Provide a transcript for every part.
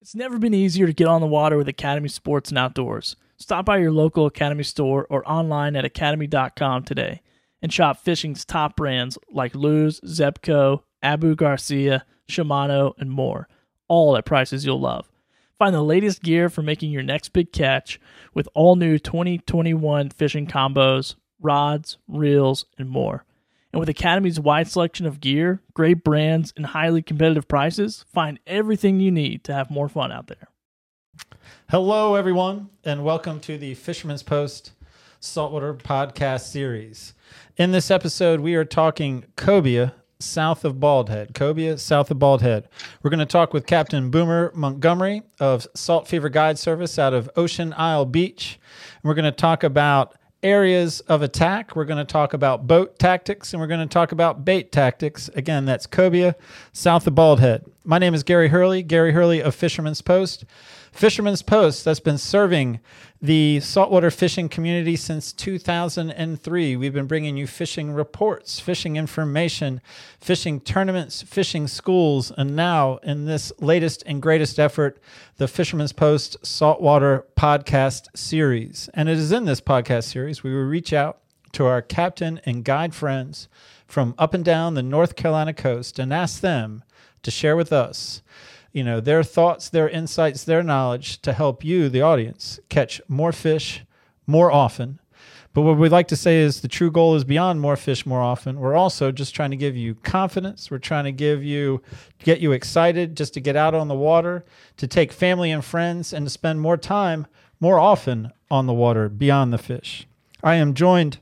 It's never been easier to get on the water with Academy Sports and Outdoors. Stop by your local Academy store or online at academy.com today and shop fishing's top brands like Lew's, Zebco, Abu Garcia, Shimano, and more, all at prices you'll love. Find the latest gear for making your next big catch with all new 2021 fishing combos, rods, reels, and more. And with Academy's wide selection of gear, great brands, and highly competitive prices, find everything you need to have more fun out there. Hello, everyone, and welcome to the Fisherman's Post Saltwater Podcast Series. In this episode, we are talking cobia south of Bald Head. Cobia south of Bald Head. We're going to talk with Captain Boomer Montgomery of Salt Fever Guide Service out of Ocean Isle Beach. And we're going to talk about areas of attack. We're going to talk about boat tactics and we're going to talk about bait tactics. Again, that's Cobia south of Bald Head. My name is Gary Hurley, Gary Hurley of Fisherman's Post. Fisherman's Post that's been serving the saltwater fishing community since 2003. We've been bringing you fishing reports, fishing information, fishing tournaments, fishing schools, and now in this latest and greatest effort, the Fisherman's Post Saltwater Podcast Series. And it is in this podcast series we will reach out to our captain and guide friends from up and down the North Carolina coast and ask them to share with us you know their thoughts their insights their knowledge to help you the audience catch more fish more often. But what we'd like to say is the true goal is beyond more fish more often. We're also just trying to give you confidence. We're trying to give you get you excited just to get out on the water to take family and friends and to spend more time more often on the water beyond the fish. I am joined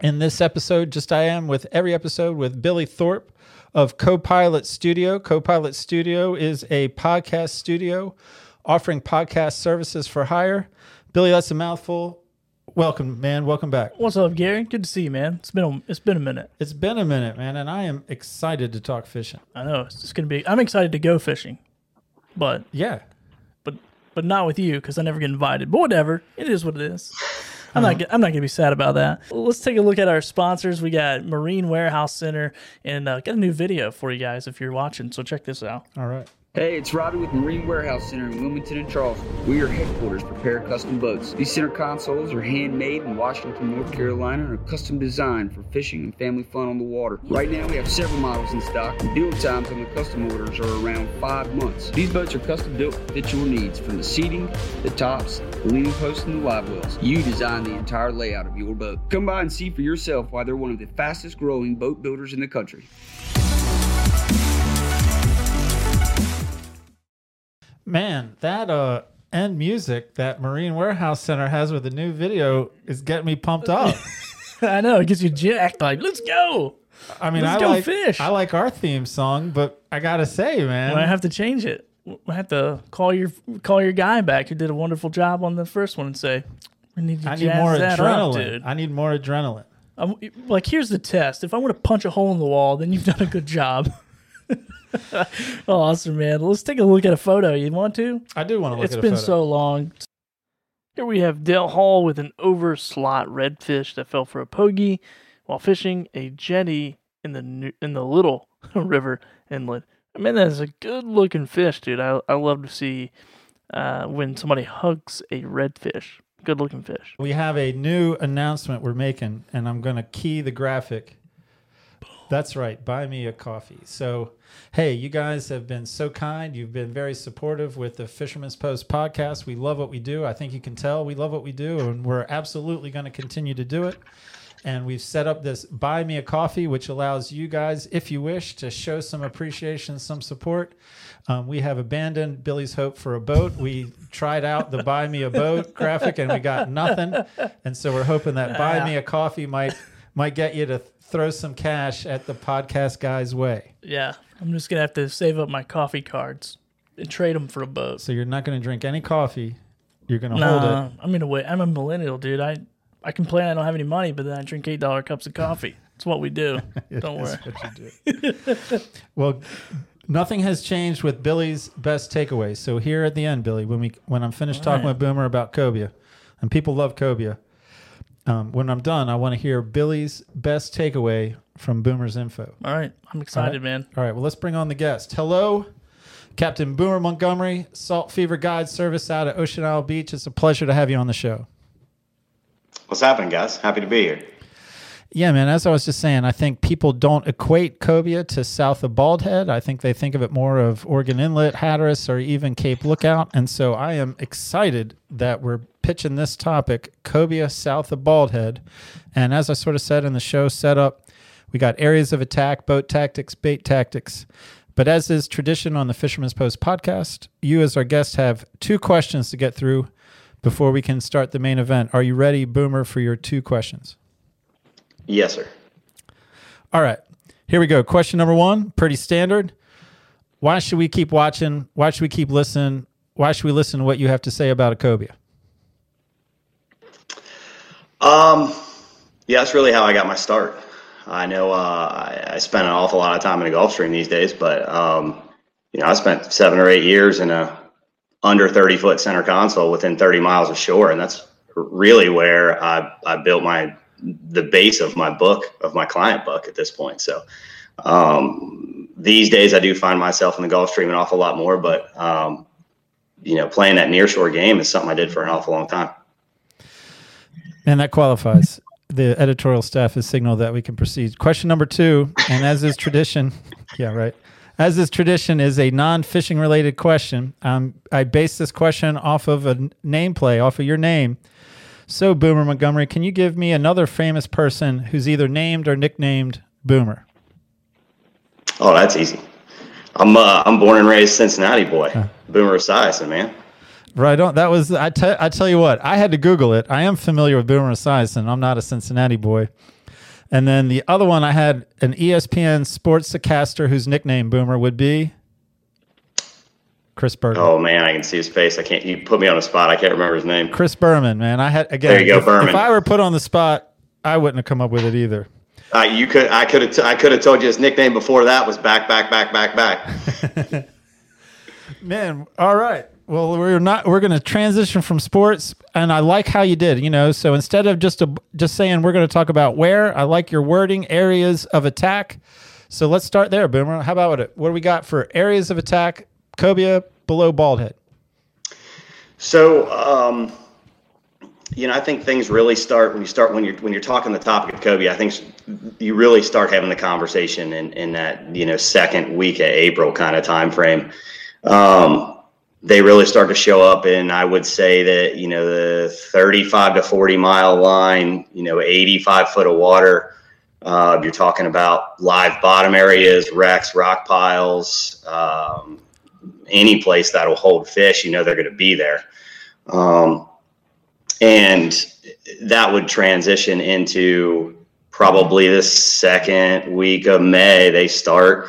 in this episode just i am with every episode with billy thorpe of Copilot Studio. Copilot Studio is a podcast studio offering podcast services for hire. Billy, that's a mouthful. Welcome, man. Welcome back. What's up, Gary? Good to see you, man. It's been a, it's been a minute. It's been a minute, man, and I am excited to talk fishing. I know it's just gonna be. I'm excited to go fishing, but Yeah. but but not with you because I never get invited. But whatever, it is what it is. I'm not. I'm not gonna be sad about that. Let's take a look at our sponsors. We got Marine Warehouse Center, and uh, got a new video for you guys if you're watching. So check this out. All right. Hey, it's Robbie with Marine Warehouse Center in Wilmington and Charleston. We are headquarters for Repair Custom Boats. These center consoles are handmade in Washington, North Carolina, and are custom designed for fishing and family fun on the water. Right now, we have several models in stock, and build times on the custom orders are around five months. These boats are custom built to fit your needs, from the seating, the tops, the leaning posts, and the live wells. You design the entire layout of your boat. Come by and see for yourself why they're one of the fastest growing boat builders in the country. Man, that uh end music that Marine Warehouse Center has with the new video is getting me pumped up. I know it gets you jacked. Like, let's go. I mean, Let's I go like fish. I like our theme song, but I gotta say, man, I have to change it. I have to call your call your guy back who did a wonderful job on the first one and say, "We need to I need more adrenaline. up, dude." I need more adrenaline. I'm, like, here's the test. If I want to punch a hole in the wall, then you've done a good job. awesome, man. Let's take a look at a photo. You want to? I do want to look It's at a been so long. Here we have Dale Hall with an overslot redfish that fell for a pogie while fishing a jetty in the new, in the little river inlet. I mean, that's a good looking fish, dude. I I love to see uh, when somebody hugs a redfish. Good looking fish. We have a new announcement we're making, and I'm going to key the graphic. That's right. Buy me a coffee. So, hey, you guys have been so kind. You've been very supportive with the Fisherman's Post podcast. We love what we do. I think you can tell we love what we do, and we're absolutely going to continue to do it. And we've set up this Buy Me a Coffee, which allows you guys, if you wish, to show some appreciation, some support. Um, we have abandoned Billy's hope for a boat. We tried out the Buy Me a Boat graphic and we got nothing. And so we're hoping that Buy Me a Coffee might might get you to throw some cash at the podcast guy's way. Yeah, I'm just gonna have to save up my coffee cards and trade them for a boat. So you're not going to drink any coffee. You're going to hold Nah, it. I'm gonna wait. I'm a millennial, dude. I I complain I don't have any money, but then I drink eight dollar cups of coffee. It's what we do. Don't worry. What you do. well, nothing has changed with Billy's best takeaways. So here at the end, Billy, when we when I'm finished talking right. with Boomer about cobia, and people love cobia, um, when I'm done, I want to hear Billy's best takeaway from Boomer's info. All right, I'm excited, right. man. All right, well, let's bring on the guest. Hello, Captain Boomer Montgomery, Salt Fever Guide Service out at Ocean Isle Beach. It's a pleasure to have you on the show. What's happening, guys? Happy to be here. Yeah, man. As I was just saying, I think people don't equate Cobia to south of Bald Head. I think they think of it more of Oregon Inlet, Hatteras, or even Cape Lookout. And so I am excited that we're pitching this topic, Cobia south of Bald Head. And as I sort of said in the show setup, we got areas of attack, boat tactics, bait tactics. But as is tradition on the Fisherman's Post podcast, you as our guest have two questions to get through before we can start the main event. Are you ready, Boomer, for your two questions? Yes, sir. All right. Here we go. Question number one, pretty standard. Why should we keep watching? Why should we keep listening? Why should we listen to what you have to say about a cobia? Um, yeah, that's really how I got my start. I know uh, I, I spent an awful lot of time in a Gulf Stream these days, but um, you know, I spent seven or eight years in a under 30 foot center console within 30 miles of shore, and that's really where I, I built my the base of my book of my client book at this point. So um, these days, I do find myself in the Gulf Stream an awful lot more, but um, you know, playing that nearshore game is something I did for an awful long time. And that qualifies. The editorial staff has signaled that we can proceed. Question number two, and as is tradition, yeah, right. As is tradition, is a non-fishing related question. Um, I base this question off of a name play, off of your name. So, Boomer Montgomery, can you give me another famous person who's either named or nicknamed Boomer? Oh, that's easy. I'm uh, I'm born and raised Cincinnati boy, Boomer Esiason, man. Right on. That was I tell I tell you what. I had to Google it. I am familiar with Boomer Esiason. I'm not a Cincinnati boy. And then the other one, I had an ESPN sportscaster whose nickname Boomer would be Chris Berman. Oh man, I can see his face. I can't. You put me on the spot. I can't remember his name. Chris Berman, man. I had again. There you go, if, Berman. if I were put on the spot, I wouldn't have come up with it either. Uh, you could. I could have. T- I could have told you his nickname before that was back, back, back, back, back. Man, all right. Well, we're not. We're going to transition from sports, and I like how you did. You know, so instead of just a, just saying we're going to talk about where, I like your wording, areas of attack. So let's start there, Boomer. How about it? What do we got for areas of attack? Cobia below bald head. So, um, you know, I think things really start when you start when you're when you're talking the topic of cobia. I think you really start having the conversation in, in that you know second week of April kind of time frame. Um, they really start to show up, and I would say that you know the 35 to 40 mile line, you know, 85 foot of water. Uh, you're talking about live bottom areas, wrecks, rock piles, um, any place that'll hold fish. You know they're going to be there. Um, and that would transition into probably the second week of May. They start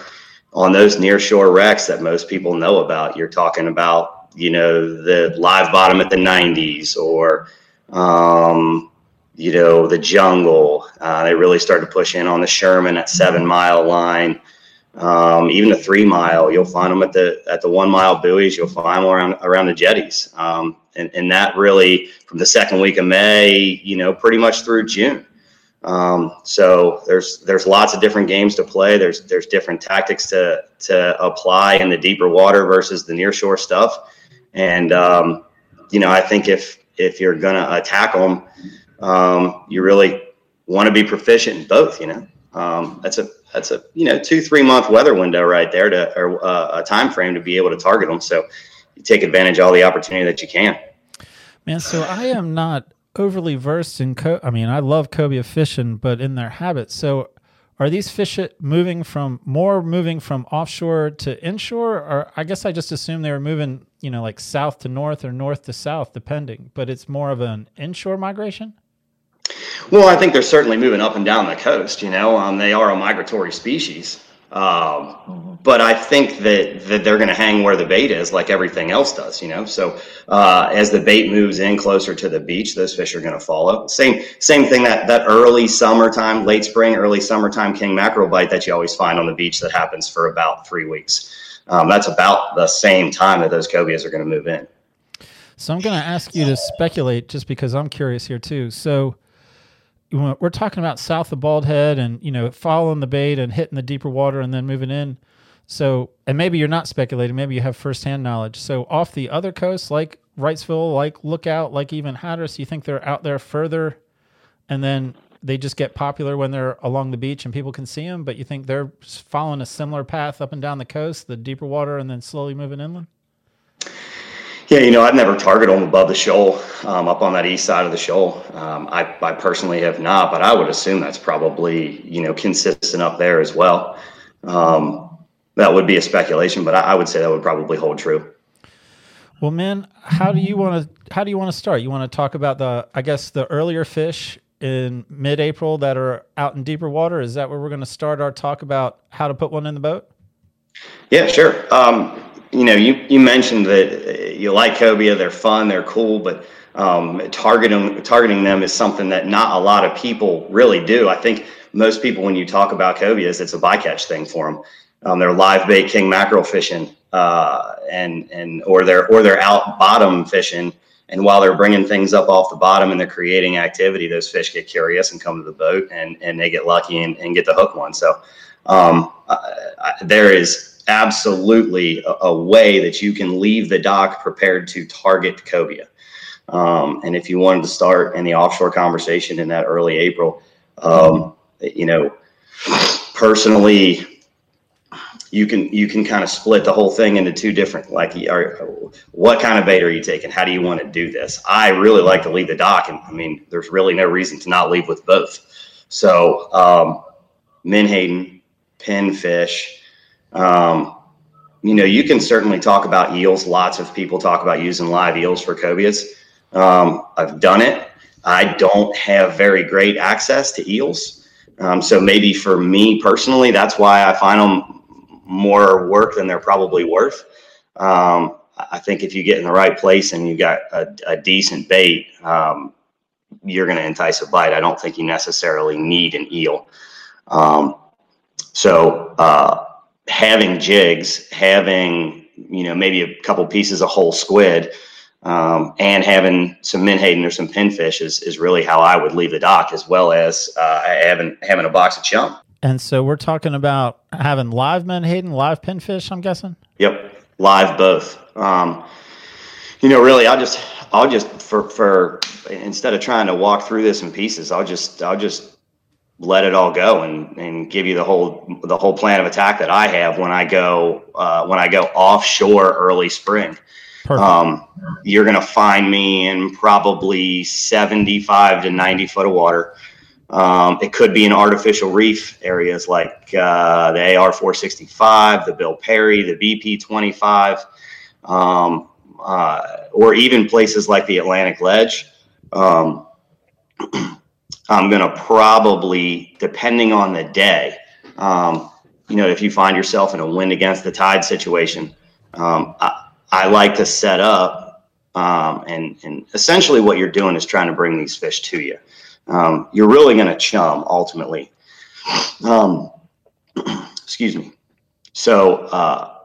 on those nearshore wrecks that most people know about. You're talking about, you know, the live bottom at the 90s or, um, you know, the jungle. Uh, they really start to push in on the Sherman at seven mile line. Um, even the three mile, you'll find them at the at the one mile buoys. You'll find them around around the jetties, um, and and that really from the second week of May, you know, pretty much through June. Um, so there's there's lots of different games to play. There's there's different tactics to to apply in the deeper water versus the nearshore stuff. And um, you know, I think if if you're gonna attack them, um, you really want to be proficient in both. You know, um, that's a that's a you know two three month weather window right there to or uh, a time frame to be able to target them. So you take advantage of all the opportunity that you can. Man, so I am not overly versed in co- I mean, I love cobia fishing, but in their habits. So are these fish moving from more moving from offshore to inshore or I guess I just assumed they were moving, you know, like south to north or north to south depending, but it's more of an inshore migration? Well, I think they're certainly moving up and down the coast. You know, um, they are a migratory species, um, but I think that that they're going to hang where the bait is, like everything else does. You know, so uh, as the bait moves in closer to the beach, those fish are going to follow. Same same thing that that early summertime, late spring, early summertime king mackerel bite that you always find on the beach that happens for about three weeks. Um, that's about the same time that those cobias are going to move in. So I'm going to ask you to speculate just because I'm curious here too. So we're talking about south of Bald Head and you know following the bait and hitting the deeper water and then moving in. So, and maybe you're not speculating. Maybe you have firsthand knowledge. So, off the other coast, like Wrightsville, like Lookout, like even Hatteras, you think they're out there further, and then they just get popular when they're along the beach and people can see them. But you think they're following a similar path up and down the coast, the deeper water, and then slowly moving inland. Yeah, you know, I've never targeted them above the shoal, um, up on that east side of the shoal. Um, I, I personally have not, but I would assume that's probably, you know, consistent up there as well. Um, that would be a speculation, but I, I would say that would probably hold true. Well, man, how do you want to how do you want to start? You want to talk about the I guess the earlier fish in mid-April that are out in deeper water? Is that where we're going to start our talk about how to put one in the boat? Yeah, sure. Um, you know, you, you mentioned that uh, you like cobia, they're fun, they're cool, but um, targeting targeting them is something that not a lot of people really do. I think most people, when you talk about cobias, it's a bycatch thing for them. Um, they're live bait king mackerel fishing, uh, and and or they're or they're out bottom fishing. And while they're bringing things up off the bottom and they're creating activity, those fish get curious and come to the boat and, and they get lucky and, and get the hook one. So um, there is absolutely a, a, way that you can leave the dock prepared to target cobia. Um, and if you wanted to start in the offshore conversation in that early April, um, you know, personally, you can you can kind of split the whole thing into two different like are, what kind of bait are you taking? How do you want to do this? I really like to leave the dock and i mean there's really no reason to not leave with both. So um, menhaden pinfish um, you know you can certainly talk about eels lots of people talk about using live eels for cobias um, i've done it i don't have very great access to eels um, so maybe for me personally that's why i find them more work than they're probably worth. Um, I think if you get in the right place and you've got a, a decent bait, um, you're going to entice a bite. I don't think you necessarily need an eel. Um, so uh, having jigs, having you know maybe a couple pieces of whole squid, um, and having some menhaden or some pinfish is, is really how I would leave the dock, as well as uh, having having a box of chum. And so we're talking about having live menhaden, live pinfish. I'm guessing. Yep, live both. Um, you know, really, I'll just, I'll just for for instead of trying to walk through this in pieces, I'll just, I'll just let it all go and and give you the whole the whole plan of attack that I have when I go uh, when I go offshore early spring. Um, you're going to find me in probably 75 to 90 foot of water. Um, it could be in artificial reef areas like uh, the AR 465, the Bill Perry, the BP 25, um, uh, or even places like the Atlantic Ledge. I'm going to probably, depending on the day, um, you know, if you find yourself in a wind against the tide situation, um, I, I, like to set up, um, and, and essentially what you're doing is trying to bring these fish to you um, you're really going to chum ultimately. Um, excuse me. So, uh,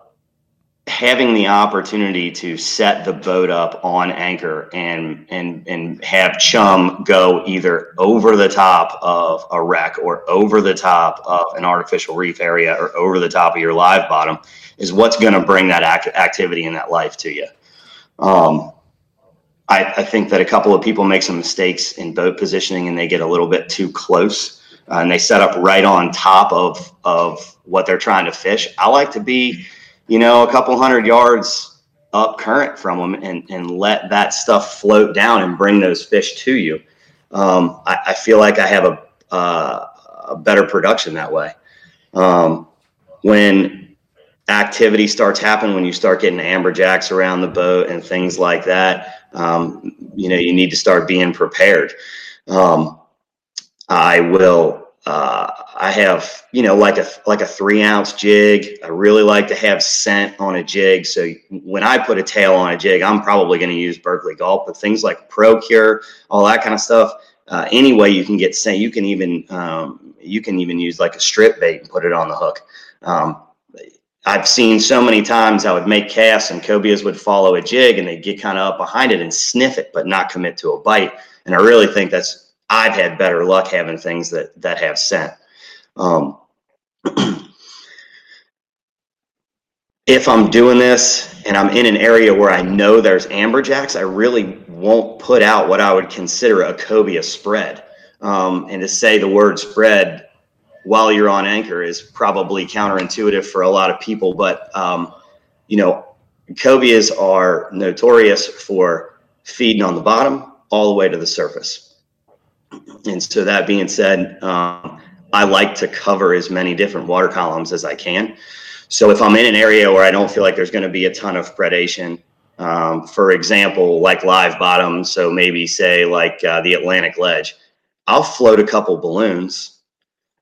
having the opportunity to set the boat up on anchor and and and have chum go either over the top of a wreck or over the top of an artificial reef area or over the top of your live bottom is what's going to bring that act- activity and that life to you. Um, I, I, think that a couple of people make some mistakes in boat positioning and they get a little bit too close uh, and they set up right on top of of what they're trying to fish. I like to be, you know, a couple hundred yards up current from them and and let that stuff float down and bring those fish to you. Um, I, I, feel like I have a uh, a better production that way. Um, when activity starts happening, when you start getting amberjacks around the boat and things like that, um, you know, you need to start being prepared. Um, I will. Uh, I have, you know, like a like a three ounce jig. I really like to have scent on a jig. So when I put a tail on a jig, I'm probably going to use Berkley Gulp. But things like Pro-Cure, all that kind of stuff. Uh, any way you can get scent, you can even um, you can even use like a strip bait and put it on the hook. Um, I've seen so many times I would make casts and cobias would follow a jig and they'd get kind of up behind it and sniff it, but not commit to a bite. And I really think that's I've had better luck having things that that have scent. Um, if I'm doing this and I'm in an area where I know there's amberjacks, I really won't put out what I would consider a cobia spread. Um, and to say the word spread while you're on anchor is probably counterintuitive for a lot of people, but um, you know, cobias are notorious for feeding on the bottom all the way to the surface. And so that being said, um, I like to cover as many different water columns as I can. So if I'm in an area where I don't feel like there's going to be a ton of predation, um, for example, like live bottom, so maybe say like uh, the Atlantic Ledge, I'll float a couple balloons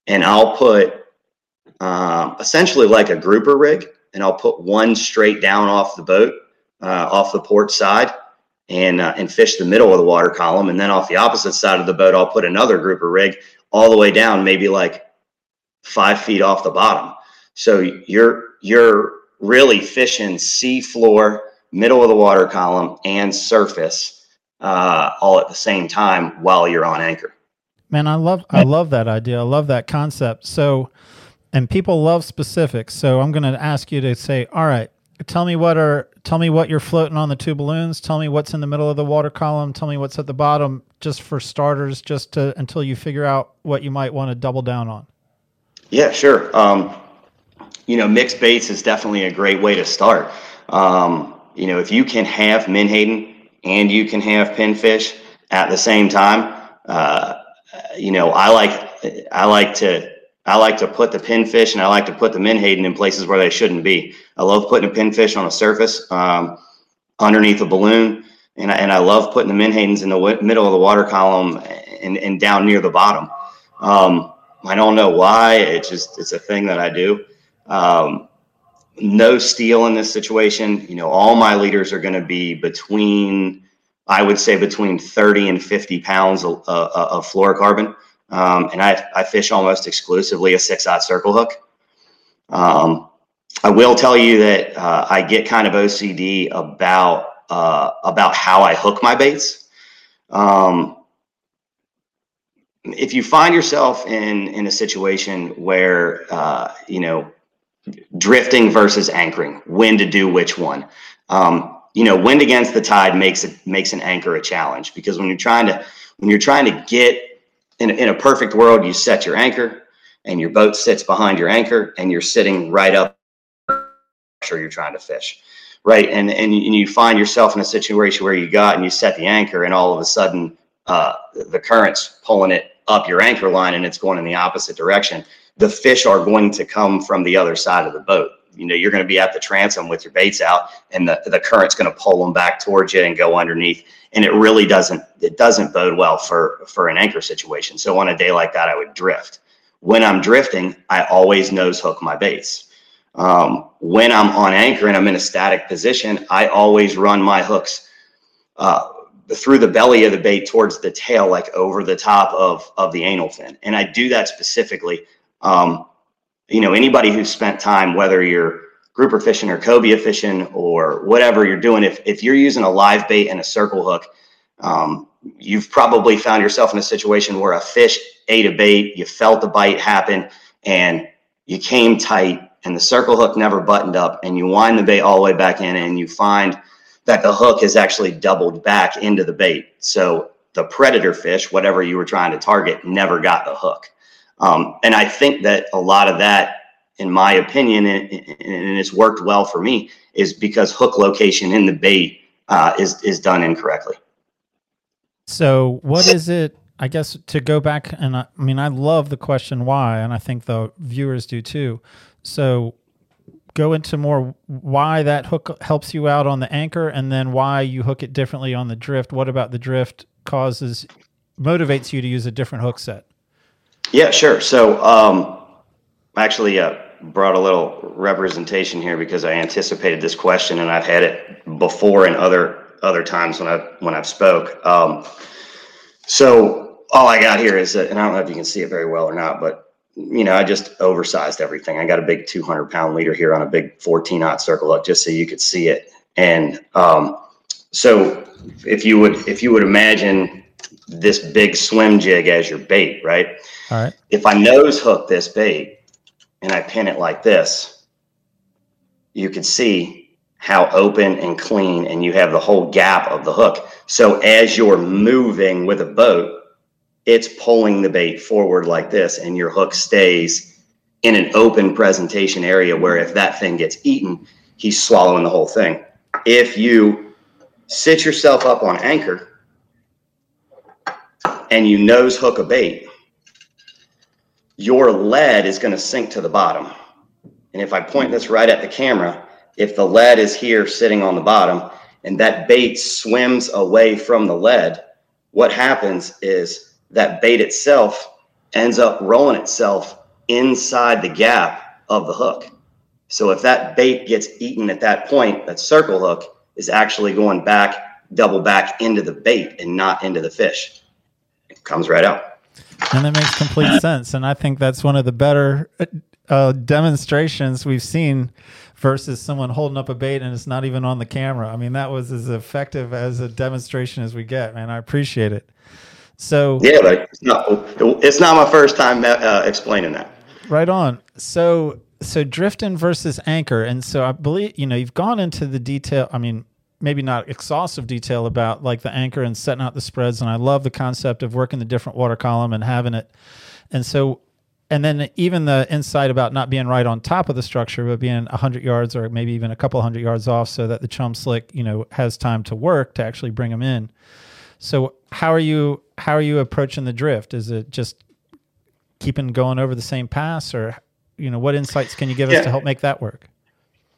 and I'll put um, essentially like a grouper rig, and I'll put one straight down off the boat, uh, off the port side, and uh, and fish the middle of the water column, and then off the opposite side of the boat, I'll put another grouper rig all the way down, maybe like five feet off the bottom. So you're you're really fishing sea floor, middle of the water column, and surface uh, all at the same time while you're on anchor. Man, I love I love that idea. I love that concept. So, and people love specifics. So I'm going to ask you to say, all right, tell me what are tell me what you're floating on the two balloons. Tell me what's in the middle of the water column. Tell me what's at the bottom, just for starters, just to until you figure out what you might want to double down on. Yeah, sure. Um, you know, mixed baits is definitely a great way to start. Um, you know, if you can have menhaden and you can have pinfish at the same time, uh, you know, I like I like to I like to put the pinfish and I like to put the menhaden in places where they shouldn't be. I love putting a pinfish on a surface um, underneath a balloon, and I, and I love putting the menhadens in the w- middle of the water column and, and down near the bottom. Um, I don't know why. It's just it's a thing that I do. Um, no steel in this situation. You know, all my leaders are going to be between, I would say, between 30 and 50 pounds of, uh, of fluorocarbon. Um, and I, I fish almost exclusively a six aught circle hook. Um, I will tell you that uh, I get kind of OCD about uh, about how I hook my baits. Um, if you find yourself in in a situation where uh, you know drifting versus anchoring, when to do which one. Um, you know, wind against the tide makes it makes an anchor a challenge because when you're trying to when you're trying to get in in a perfect world, you set your anchor and your boat sits behind your anchor and you're sitting right up sure you're trying to fish right and, and you find yourself in a situation where you got and you set the anchor and all of a sudden uh, the current's pulling it up your anchor line and it's going in the opposite direction the fish are going to come from the other side of the boat. You know, you're going to be at the transom with your baits out, and the, the current's going to pull them back towards you and go underneath. And it really doesn't it doesn't bode well for for an anchor situation. So on a day like that, I would drift. When I'm drifting, I always nose hook my baits. Um, when I'm on anchor and I'm in a static position, I always run my hooks uh, through the belly of the bait towards the tail, like over the top of of the anal fin. And I do that specifically um, you know, anybody who's spent time, whether you're grouper fishing or cobia fishing or whatever you're doing, if, if you're using a live bait and a circle hook, um, you've probably found yourself in a situation where a fish ate a bait, you felt the bite happen, and you came tight, and the circle hook never buttoned up, and you wind the bait all the way back in, and you find that the hook has actually doubled back into the bait. So the predator fish, whatever you were trying to target, never got the hook. Um, and I think that a lot of that, in my opinion, and, and, it's worked well for me, is because hook location in the bait uh, is is done incorrectly. So, what is it? I guess to go back and I, I mean, I love the question why, and I think the viewers do too. So, go into more why that hook helps you out on the anchor, and then why you hook it differently on the drift. What about the drift causes motivates you to use a different hook set? Yeah, sure. So, um, actually, uh, brought a little representation here because I anticipated this question, and I've had it before in other other times when I when I've spoke. Um, so all I got here is, that, and I don't know if you can see it very well or not, but you know, I just oversized everything. I got a big 200 pound leader here on a big 14 aught circle hook just so you could see it. And um, so if you would if you would imagine this big swim jig as your bait, right? All right. If I nose hook this bait and I pin it like this, you can see how open and clean, and you have the whole gap of the hook. So as you're moving with a boat, it's pulling the bait forward like this, and your hook stays in an open presentation area where if that thing gets eaten, he's swallowing the whole thing. If you sit yourself up on anchor and you nose hook a bait, your lead is going to sink to the bottom. And if I point this right at the camera, if the lead is here sitting on the bottom and that bait swims away from the lead, what happens is that bait itself ends up rolling itself inside the gap of the hook. So if that bait gets eaten at that point, that circle hook is actually going back, double back into the bait and not into the fish. It comes right out. And that makes complete sense. And I think that's one of the better uh, demonstrations we've seen versus someone holding up a bait and it's not even on the camera. I mean, that was as effective as a demonstration as we get, man. I appreciate it. So, Yeah, but it's not, it's not my first time uh, explaining that. right on. So, so drifting versus anchor. And so I believe, you know, you've gone into the detail. I mean, maybe not exhaustive detail about like the anchor and setting out the spreads. And I love the concept of working the different water column and having it. And so, and then even the insight about not being right on top of the structure, but being 100 yards or maybe even a couple hundred yards off so that the chum slick, you know, has time to work to actually bring them in. So how are you, how are you approaching the drift? Is it just keeping going over the same pass or, you know, what insights can you give us to help make that work?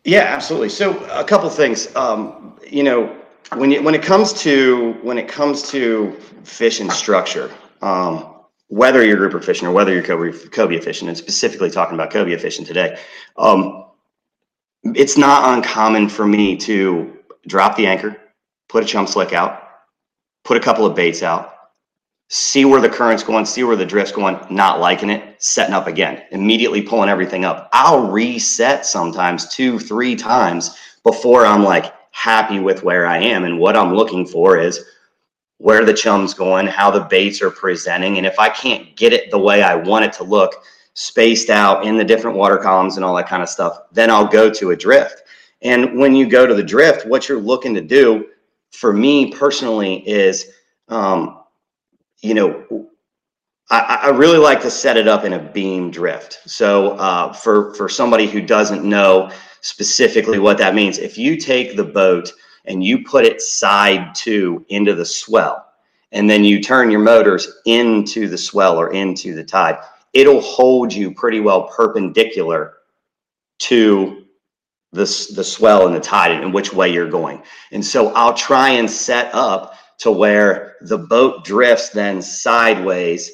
Yeah, absolutely. So a couple things. Um, you know, when you, when it comes to when it comes to fishing structure, um, whether you're grouper fishing or whether you're cobia, cobia fishing, and specifically talking about cobia fishing today, um, it's not uncommon for me to drop the anchor, put a chum slick out, put a couple of baits out, see where the current's going, see where the drift's going, not liking it, setting up again, immediately pulling everything up. I'll reset sometimes two, three times before I'm like happy with where I am. And what I'm looking for is where the chum's going, how the baits are presenting. And if I can't get it the way I want it to look, spaced out in the different water columns and all that kind of stuff, then I'll go to a drift. And when you go to the drift, what you're looking to do for me personally is, um, you know, I, I really like to set it up in a beam drift. So uh, for for somebody who doesn't know specifically what that means, if you take the boat and you put it side to into the swell, and then you turn your motors into the swell or into the tide, it'll hold you pretty well perpendicular to the, the swell and the tide and which way you're going. And so I'll try and set up to where the boat drifts then sideways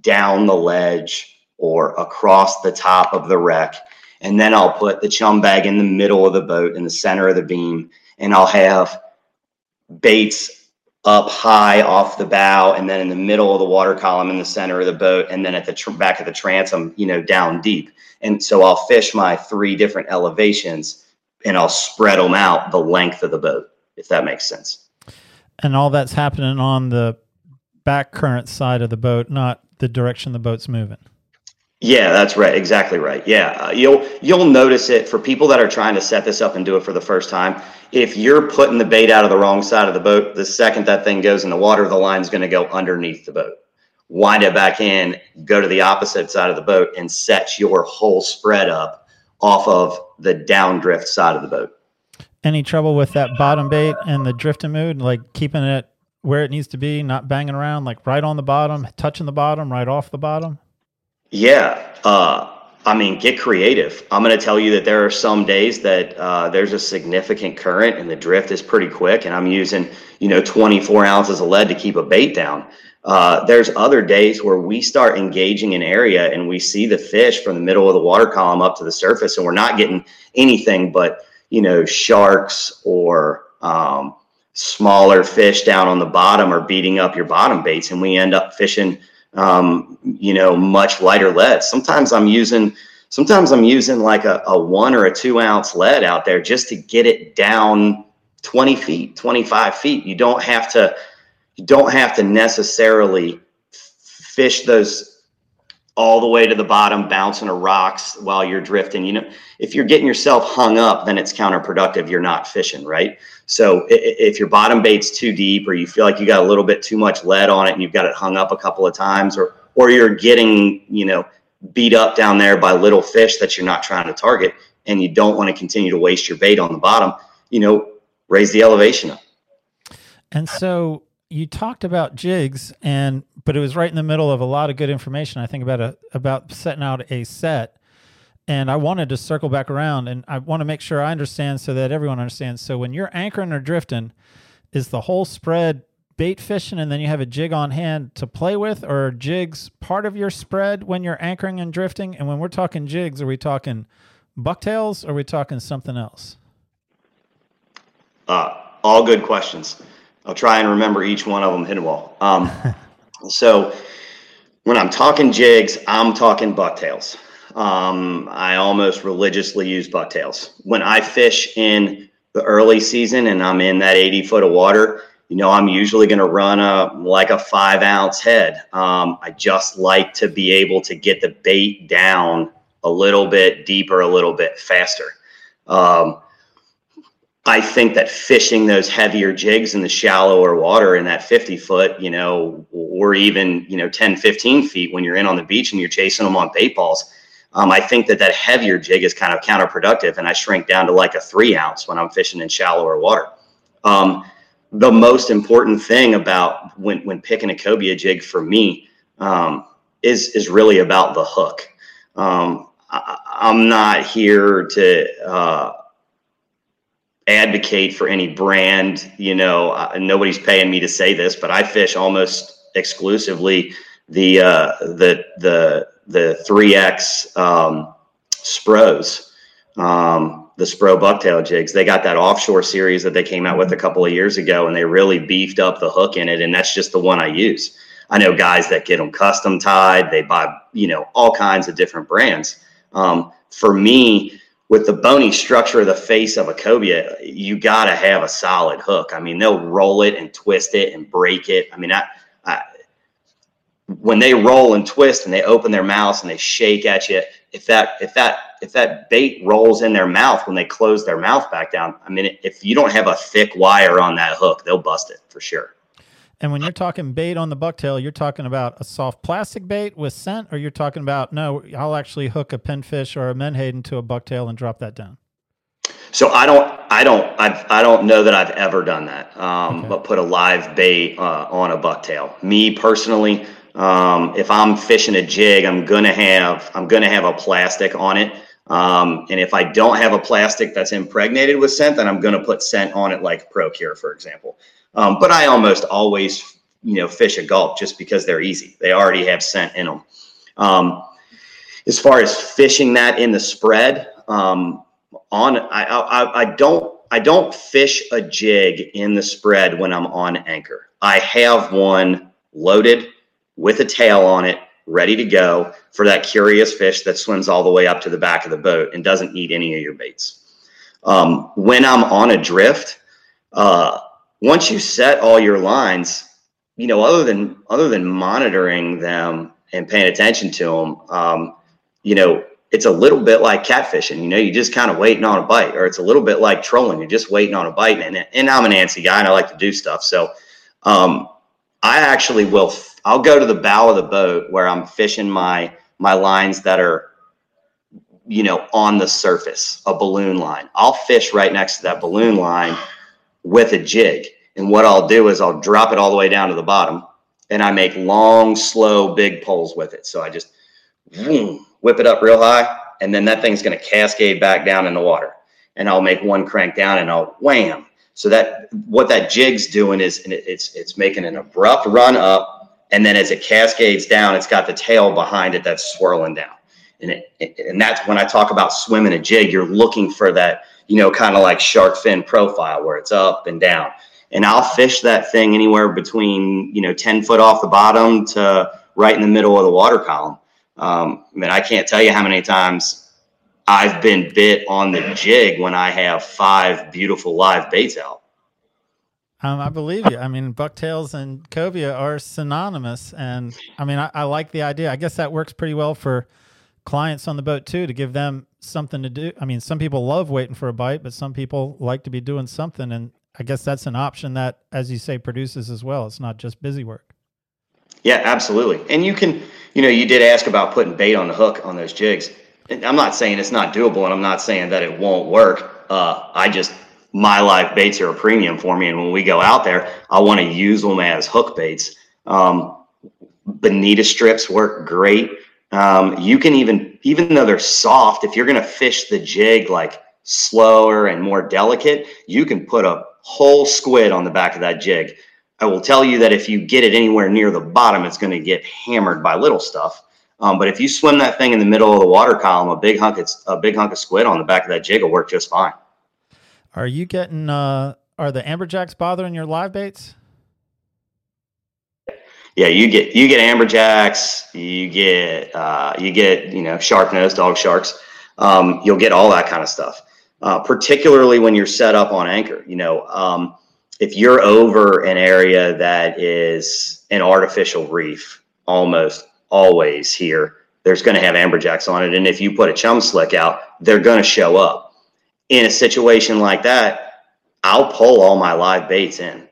down the ledge or across the top of the wreck. And then I'll put the chum bag in the middle of the boat in the center of the beam. And I'll have baits up high off the bow and then in the middle of the water column in the center of the boat. And then at the tr- back of the transom, you know, down deep. And so I'll fish my three different elevations and I'll spread them out the length of the boat, if that makes sense. And all that's happening on the back current side of the boat, not the direction the boat's moving. Yeah, that's right. Exactly right. Yeah, uh, you'll you'll notice it for people that are trying to set this up and do it for the first time. If you're putting the bait out of the wrong side of the boat, the second that thing goes in the water, the line's going to go underneath the boat. Wind it back in, go to the opposite side of the boat, and set your whole spread up off of the downdrift side of the boat. Any trouble with that bottom bait and the drifting mood, like keeping it where it needs to be, not banging around, like right on the bottom, touching the bottom, right off the bottom? Yeah. Uh, I mean, get creative. I'm going to tell you that there are some days that uh, there's a significant current and the drift is pretty quick, and I'm using, you know, 24 ounces of lead to keep a bait down. Uh, there's other days where we start engaging an area and we see the fish from the middle of the water column up to the surface, and we're not getting anything but, you know, sharks or um, smaller fish down on the bottom are beating up your bottom baits, and we end up fishing um, you know, much lighter lead. Sometimes I'm using, sometimes I'm using like a, a one or a two ounce lead out there just to get it down 20 feet, 25 feet. You don't have to, you don't have to necessarily fish those all the way to the bottom, bouncing a rocks while you're drifting. You know, if you're getting yourself hung up, then it's counterproductive. You're not fishing, right? So if your bottom bait's too deep, or you feel like you got a little bit too much lead on it, and you've got it hung up a couple of times, or or you're getting, you know, beat up down there by little fish that you're not trying to target, and you don't want to continue to waste your bait on the bottom, you know, raise the elevation up. And so you talked about jigs, and but it was right in the middle of a lot of good information. I think about a about setting out a set, and I wanted to circle back around, and I want to make sure I understand so that everyone understands. So when you're anchoring or drifting, is the whole spread bait fishing, and then you have a jig on hand to play with, or jigs part of your spread when you're anchoring and drifting? And when we're talking jigs, are we talking bucktails, or are we talking something else? Uh, all good questions. I'll try and remember each one of them hit well. Um, so when I'm talking jigs, I'm talking bucktails. Um, I almost religiously use bucktails. When I fish in the early season and I'm in that 80 foot of water, you know, I'm usually going to run a like a five ounce head. Um, I just like to be able to get the bait down a little bit deeper, a little bit faster. Um, I think that fishing those heavier jigs in the shallower water in that 50 foot, you know, or even, you know, 10, 15 feet when you're in on the beach and you're chasing them on bait balls. Um, I think that that heavier jig is kind of counterproductive and I shrink down to like a three ounce when I'm fishing in shallower water. Um, the most important thing about when, when picking a cobia jig for me um, is, is really about the hook. Um, I, I'm not here to, uh, advocate for any brand. You know, uh, nobody's paying me to say this, but I fish almost exclusively the uh, the the the three X um, Spros, um, the Spro bucktail jigs. They got that offshore series that they came out with a couple of years ago, and they really beefed up the hook in it, and that's just the one I use. I know guys that get them custom tied. They buy you know all kinds of different brands. Um, for me, with the bony structure of the face of a cobia, you got to have a solid hook. I mean, they'll roll it and twist it and break it. I mean, I, I, when they roll and twist and they open their mouths and they shake at you, if that if that if that bait rolls in their mouth when they close their mouth back down, I mean, if you don't have a thick wire on that hook, they'll bust it for sure. And when you're talking bait on the bucktail, you're talking about a soft plastic bait with scent, or you're talking about no, I'll actually hook a pinfish or a menhaden to a bucktail and drop that down. So I don't, I don't, I've, I don't know that I've ever done that. Um, Okay. but put a live bait uh, on a bucktail. Me personally, um, if I'm fishing a jig, I'm gonna have, I'm gonna have a plastic on it. Um, and if I don't have a plastic that's impregnated with scent, then I'm gonna put scent on it, like Pro-Cure, for example. Um, but I almost always, you know, fish a gulp just because they're easy. They already have scent in them. Um, as far as fishing that in the spread, um, on I, I I don't I don't fish a jig in the spread when I'm on anchor. I have one loaded with a tail on it, ready to go for that curious fish that swims all the way up to the back of the boat and doesn't eat any of your baits. Um, when I'm on a drift, uh, once you set all your lines, you know, other than other than monitoring them and paying attention to them, um, you know, it's a little bit like catfishing. You know, you're just kind of waiting on a bite, or it's a little bit like trolling. You're just waiting on a bite. And, and I'm an antsy guy, and I like to do stuff. So, um, I actually will. I'll go to the bow of the boat where I'm fishing my my lines that are, you know, on the surface, a balloon line. I'll fish right next to that balloon line with a jig. And what I'll do is I'll drop it all the way down to the bottom, and I make long, slow, big pulls with it. So I just vroom, whip it up real high, and then that thing's going to cascade back down in the water. And I'll make one crank down, and I'll wham. So that what that jig's doing is it's it's making an abrupt run up, and then as it cascades down, it's got the tail behind it that's swirling down. And it- and that's when I talk about swimming a jig. You're looking for that, you know, kind of like shark fin profile where it's up and down. And I'll fish that thing anywhere between you know 10 foot off the bottom to right in the middle of the water column. Um, I mean, I can't tell you how many times I've been bit on the jig when I have five beautiful live baits out. Um, I believe you. I mean, bucktails and cobia are synonymous, and I mean, I, I like the idea. I guess that works pretty well for clients on the boat too, to give them something to do. I mean, some people love waiting for a bite, but some people like to be doing something, and I guess that's an option that, as you say, produces as well. It's not just busy work. Yeah, absolutely. And you can, you know, you did ask about putting bait on the hook on those jigs. I'm not saying it's not doable, and I'm not saying that it won't work. Uh, I just my live baits are a premium for me, and when we go out there, I want to use them as hook baits. Um, bonita strips work great. Um, you can even, even though they're soft, if you're going to fish the jig like slower and more delicate, you can put a whole squid on the back of that jig. I will tell you that if you get it anywhere near the bottom, it's going to get hammered by little stuff. Um, but if you swim that thing in the middle of the water column, a big hunk, it's a big hunk of squid on the back of that jig will work just fine. Are you getting? Uh, are the amberjacks bothering your live baits? Yeah, you get you get amberjacks, you get uh, you get you know sharpnose, dog sharks. Um, you'll get all that kind of stuff. Uh, particularly when you're set up on anchor. You know, um, if you're over an area that is an artificial reef, almost always here, there's going to have amberjacks on it, and if you put a chum slick out, they're going to show up. In a situation like that, I'll pull all my live baits in,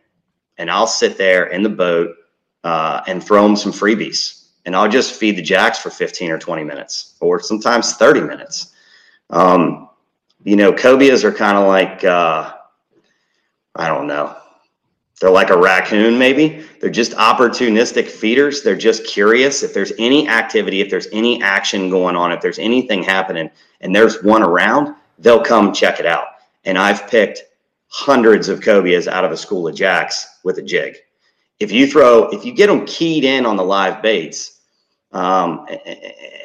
and I'll sit there in the boat uh, and throw them some freebies. And I'll just feed the jacks for 15 or 20 minutes, or sometimes 30 minutes. Um, you know, cobias are kind of like, uh, I don't know, they're like a raccoon, maybe. They're just opportunistic feeders. They're just curious. If there's any activity, if there's any action going on, if there's anything happening, and there's one around, they'll come check it out. And I've picked hundreds of cobias out of a school of jacks with a jig if you throw if you get them keyed in on the live baits um,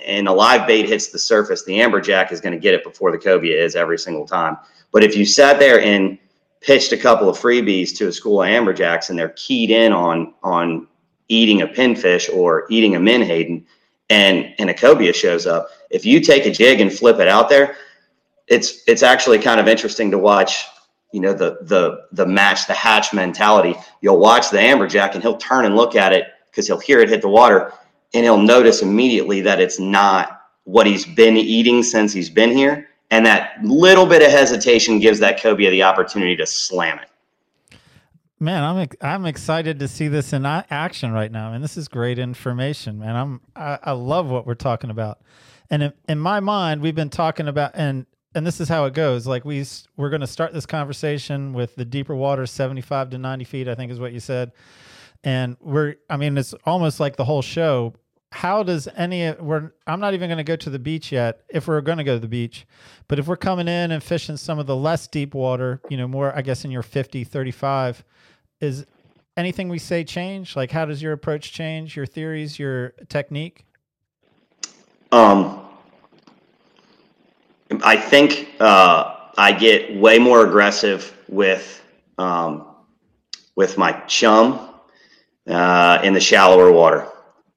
and a live bait hits the surface the amberjack is going to get it before the cobia is every single time. But if you sat there and pitched a couple of freebies to a school of amberjacks and they're keyed in on on eating a pinfish or eating a menhaden and and a cobia shows up if you take a jig and flip it out there it's it's actually kind of interesting to watch you know the the the match the hatch mentality you'll watch the amberjack and he'll turn and look at it because he'll hear it hit the water and he'll notice immediately that it's not what he's been eating since he's been here and that little bit of hesitation gives that cobia the opportunity to slam it Man, I'm I'm excited to see this in action right now. I mean, this is great information, man. I'm I, I love what we're talking about, and in, in my mind, we've been talking about and and this is how it goes. Like we we're going to start this conversation with the deeper water, 75 to 90 feet, I think is what you said, and we're I mean, it's almost like the whole show. How does any we're I'm not even going to go to the beach yet if we're going to go to the beach, but if we're coming in and fishing some of the less deep water, you know, more I guess in your 50, 35 is anything we say change? Like, how does your approach change? Your theories, your technique? Um, I think uh, I get way more aggressive with um, with my chum uh, in the shallower water.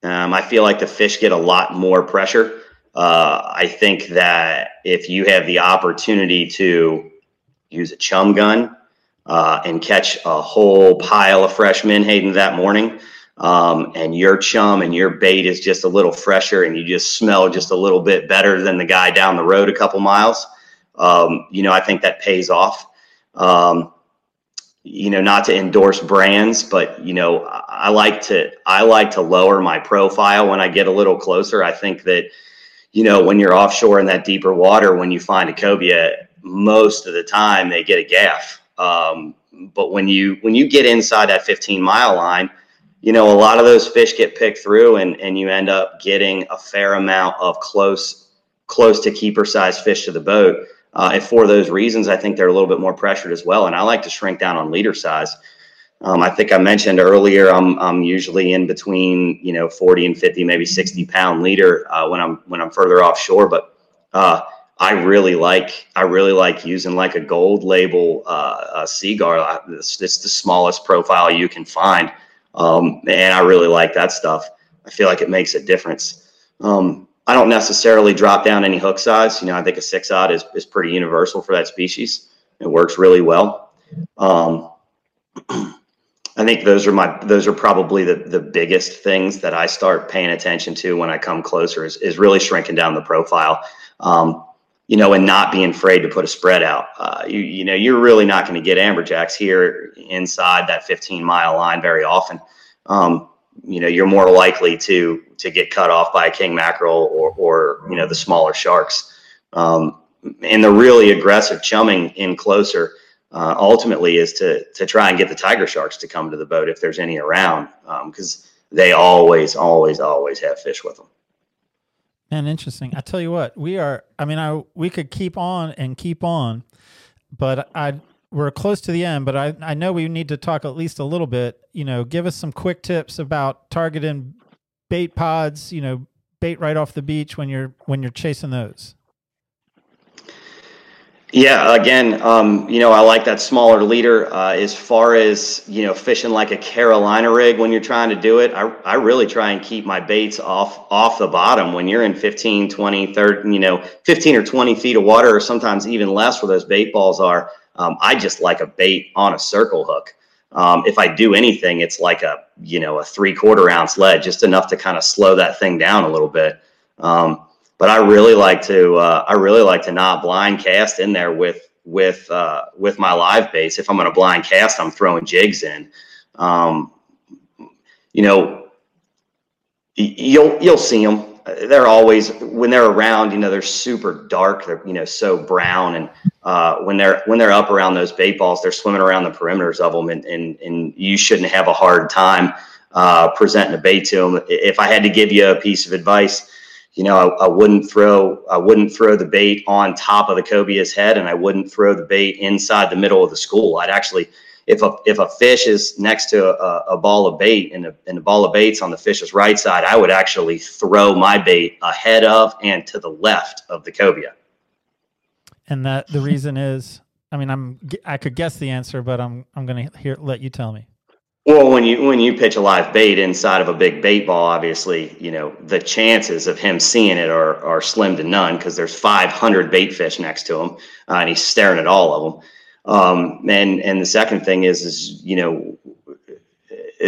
Um, I feel like the fish get a lot more pressure. Uh, I think that if you have the opportunity to use a chum gun uh, and catch a whole pile of fresh menhaden that morning, um, and your chum and your bait is just a little fresher and you just smell just a little bit better than the guy down the road a couple miles, um, you know, I think that pays off. Um, you know, not to endorse brands, but you know, I like to I like to lower my profile when I get a little closer. I think that, you know, when you're offshore in that deeper water, when you find a cobia, most of the time they get a gaff. Um, but when you when you get inside that 15 mile line, you know, a lot of those fish get picked through and, and you end up getting a fair amount of close, close to keeper size fish to the boat. Uh, and for those reasons, I think they're a little bit more pressured as well. And I like to shrink down on leader size. Um, I think I mentioned earlier, I'm, I'm usually in between, you know, 40 and 50, maybe 60 pound leader uh, when I'm, when I'm further offshore. But uh, I really like, I really like using like a gold label uh, Seaguar. It's, it's the smallest profile you can find. Um, and I really like that stuff. I feel like it makes a difference. Um, I don't necessarily drop down any hook size. You know, I think a six odd is, is pretty universal for that species. It works really well. Um, I think those are my those are probably the the biggest things that I start paying attention to when I come closer is, is really shrinking down the profile. Um, you know, and not being afraid to put a spread out. Uh, you, you know, you're really not going to get amberjacks here inside that 15 mile line very often. Um, you know, you're more likely to to get cut off by a king mackerel or, or you know the smaller sharks. Um, and the really aggressive chumming in closer uh, ultimately is to to try and get the tiger sharks to come to the boat if there's any around because um, they always, always, always have fish with them. Man, interesting. I tell you what, we are. I mean, I we could keep on and keep on, but I we're close to the end. But I I know we need to talk at least a little bit. You know, give us some quick tips about targeting bait pods. You know, bait right off the beach when you're when you're chasing those. Yeah, again, um, you know, I like that smaller leader. Uh, as far as, you know, fishing like a Carolina rig when you're trying to do it, I, I really try and keep my baits off off the bottom when you're in 15, 20, 30, you know, 15 or 20 feet of water, or sometimes even less where those bait balls are. Um, I just like a bait on a circle hook. Um, if I do anything, it's like a, you know, a three quarter ounce lead, just enough to kind of slow that thing down a little bit. Um, but I really like to uh, I really like to not blind cast in there with with uh, with my live baits. If I'm going to blind cast, I'm throwing jigs in. Um, you know, you'll you'll see them. They're always when they're around. You know, they're super dark. They're you know so brown, and uh, when they're when they're up around those bait balls, they're swimming around the perimeters of them, and and, and you shouldn't have a hard time uh, presenting a bait to them. If I had to give you a piece of advice you know, I, I, wouldn't throw I wouldn't throw the bait on top of the cobia's head, and I wouldn't throw the bait inside the middle of the school. I'd actually, if a if a fish is next to a, a ball of bait and a, and a ball of bait's on the fish's right side, I would actually throw my bait ahead of and to the left of the cobia. And that the reason is, I mean, I'm I could guess the answer, but I'm I'm to hear let you tell me. Well, when you when you pitch a live bait inside of a big bait ball, obviously, you know the chances of him seeing it are are slim to none because there's 500 bait fish next to him, uh, and he's staring at all of them. Um, and and the second thing is is you know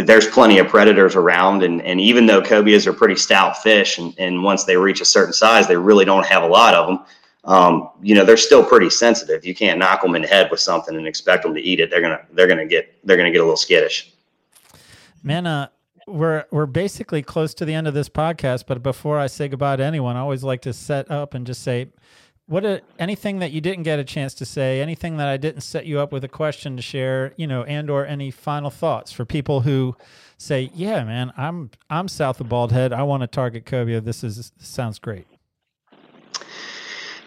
there's plenty of predators around, and and even though cobias are pretty stout fish, and and once they reach a certain size, they really don't have a lot of them. Um, you know they're still pretty sensitive. You can't knock them in the head with something and expect them to eat it. They're gonna they're gonna get they're gonna get a little skittish. Man, uh, we're we're basically close to the end of this podcast, but before I say goodbye to anyone, I always like to set up and just say, what a, anything that you didn't get a chance to say, anything that I didn't set you up with a question to share, you know, and or any final thoughts for people who say, yeah, man, I'm I'm south of Bald Head. I want to target cobia. This is this sounds great.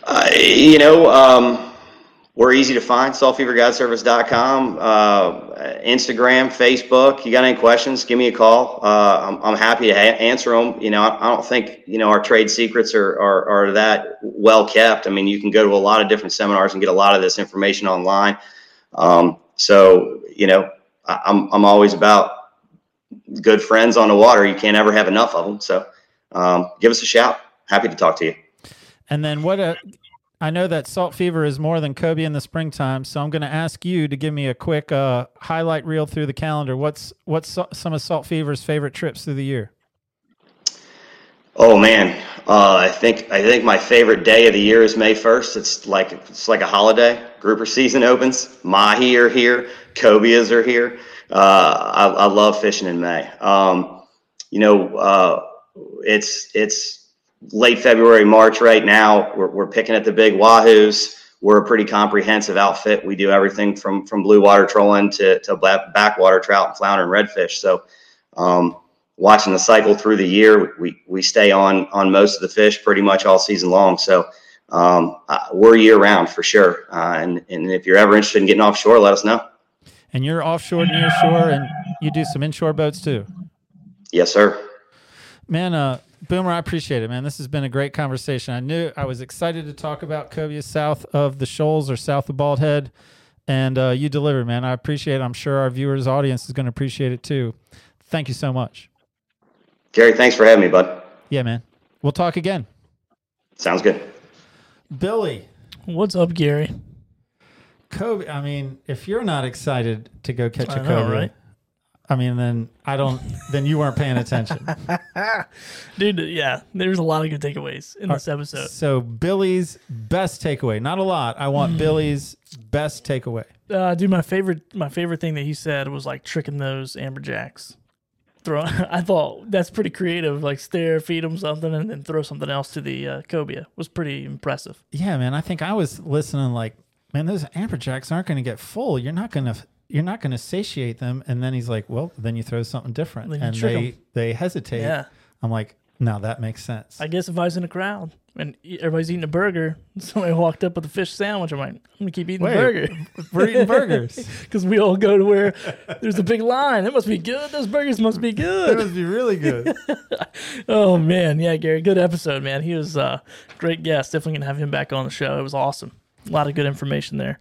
Uh, you know. Um we're easy to find, saltfeverguideservice.com, uh, Instagram, Facebook. You got any questions, give me a call. Uh, I'm, I'm, happy to ha- answer them. You know, I, I, don't think, you know, our trade secrets are, are, are, that well kept. I mean, you can go to a lot of different seminars and get a lot of this information online. Um, so, you know, I, I'm, I'm always about good friends on the water. You can't ever have enough of them. So um, give us a shout. Happy to talk to you. And then what a I know that Salt Fever is more than cobia in the springtime, so I'm going to ask you to give me a quick uh, highlight reel through the calendar. What's what's some of Salt Fever's favorite trips through the year? Oh man, uh, I think I think my favorite day of the year is May 1st. It's like it's like a holiday. Grouper season opens. Mahi are here. Cobias are here. Uh, I, I, love fishing in May. Um, you know, uh, it's it's late February, March right now. We're, we're picking at the big wahoos. We're a pretty comprehensive outfit. We do everything from from blue water trolling to, to backwater trout and flounder and redfish. So, um, watching the cycle through the year, we, we stay on on most of the fish pretty much all season long. So, um, uh, we're year round for sure. Uh, and and if you're ever interested in getting offshore, let us know. And you're offshore, near shore, and you do some inshore boats too. Yes, sir. Man, uh, Boomer, I appreciate it, man. This has been a great conversation. I knew I was excited to talk about cobia south of the shoals or south of Bald Head, and uh, you delivered, man. I appreciate it. I'm sure our viewers' audience is going to appreciate it too. Thank you so much. Gary, thanks for having me, bud. Yeah, man. We'll talk again. Sounds good. Billy. What's up, Gary? Kobe, I mean, if you're not excited to go catch I a cobia, right? I mean, then I don't. Then you weren't paying attention. Dude, yeah, there's a lot of good takeaways in this episode. So Billy's best takeaway. Not a lot. I want Billy's best takeaway. Uh, dude, my favorite, my favorite thing that he said was like tricking those amberjacks. Throw, I thought that's pretty creative. Like stare, feed them something, and then throw something else to the uh, cobia. Was pretty impressive. Yeah, man. I think I was listening. Like, man, those amberjacks aren't going to get full. You're not going to. You're not going to satiate them. And then he's like, "Well, then you throw something different," Then you and trick they 'em. they hesitate. Yeah. I'm like, no, that makes sense. I guess if I was in a crowd and e- everybody's eating a burger, somebody walked up with a fish sandwich, I'm like, I'm gonna keep eating Wait, the burger We're eating burgers. because we all go to where there's a big line. It must be good. Those burgers must be good. It good. must be really good. Oh man, yeah, Gary, good episode, man. He was uh, great guest. Definitely gonna have him back on the show. It was awesome. A lot of good information there.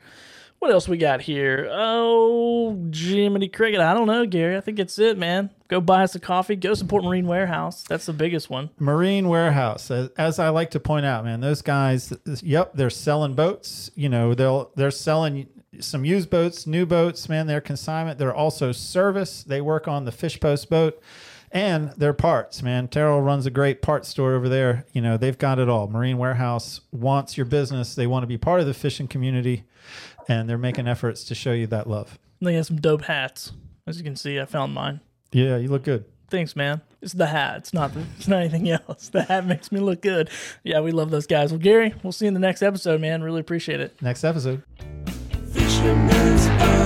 What else we got here? Oh, Jiminy Cricket. I don't know, Gary. I think it's it, man. Go buy us a coffee. Go support Marine Warehouse. That's the biggest one. Marine Warehouse, as, I like to point out, man, those guys. Yep, they're selling boats. You know, they'll they're selling some used boats, new boats. Man, they're consignment. They're also service. They work on the fish post boat. And their parts, man. Terrell runs a great parts store over there. You know, they've got it all. Marine Warehouse wants your business. They want to be part of the fishing community, and they're making efforts to show you that love. And they have some dope hats. As you can see, I found mine. Yeah, you look good. Thanks, man. It's the hat. It's not. The, it's not anything else. The hat makes me look good. Yeah, we love those guys. Well, Gary, we'll see you in the next episode, man. Really appreciate it. Next episode. Fisherman's Buzz.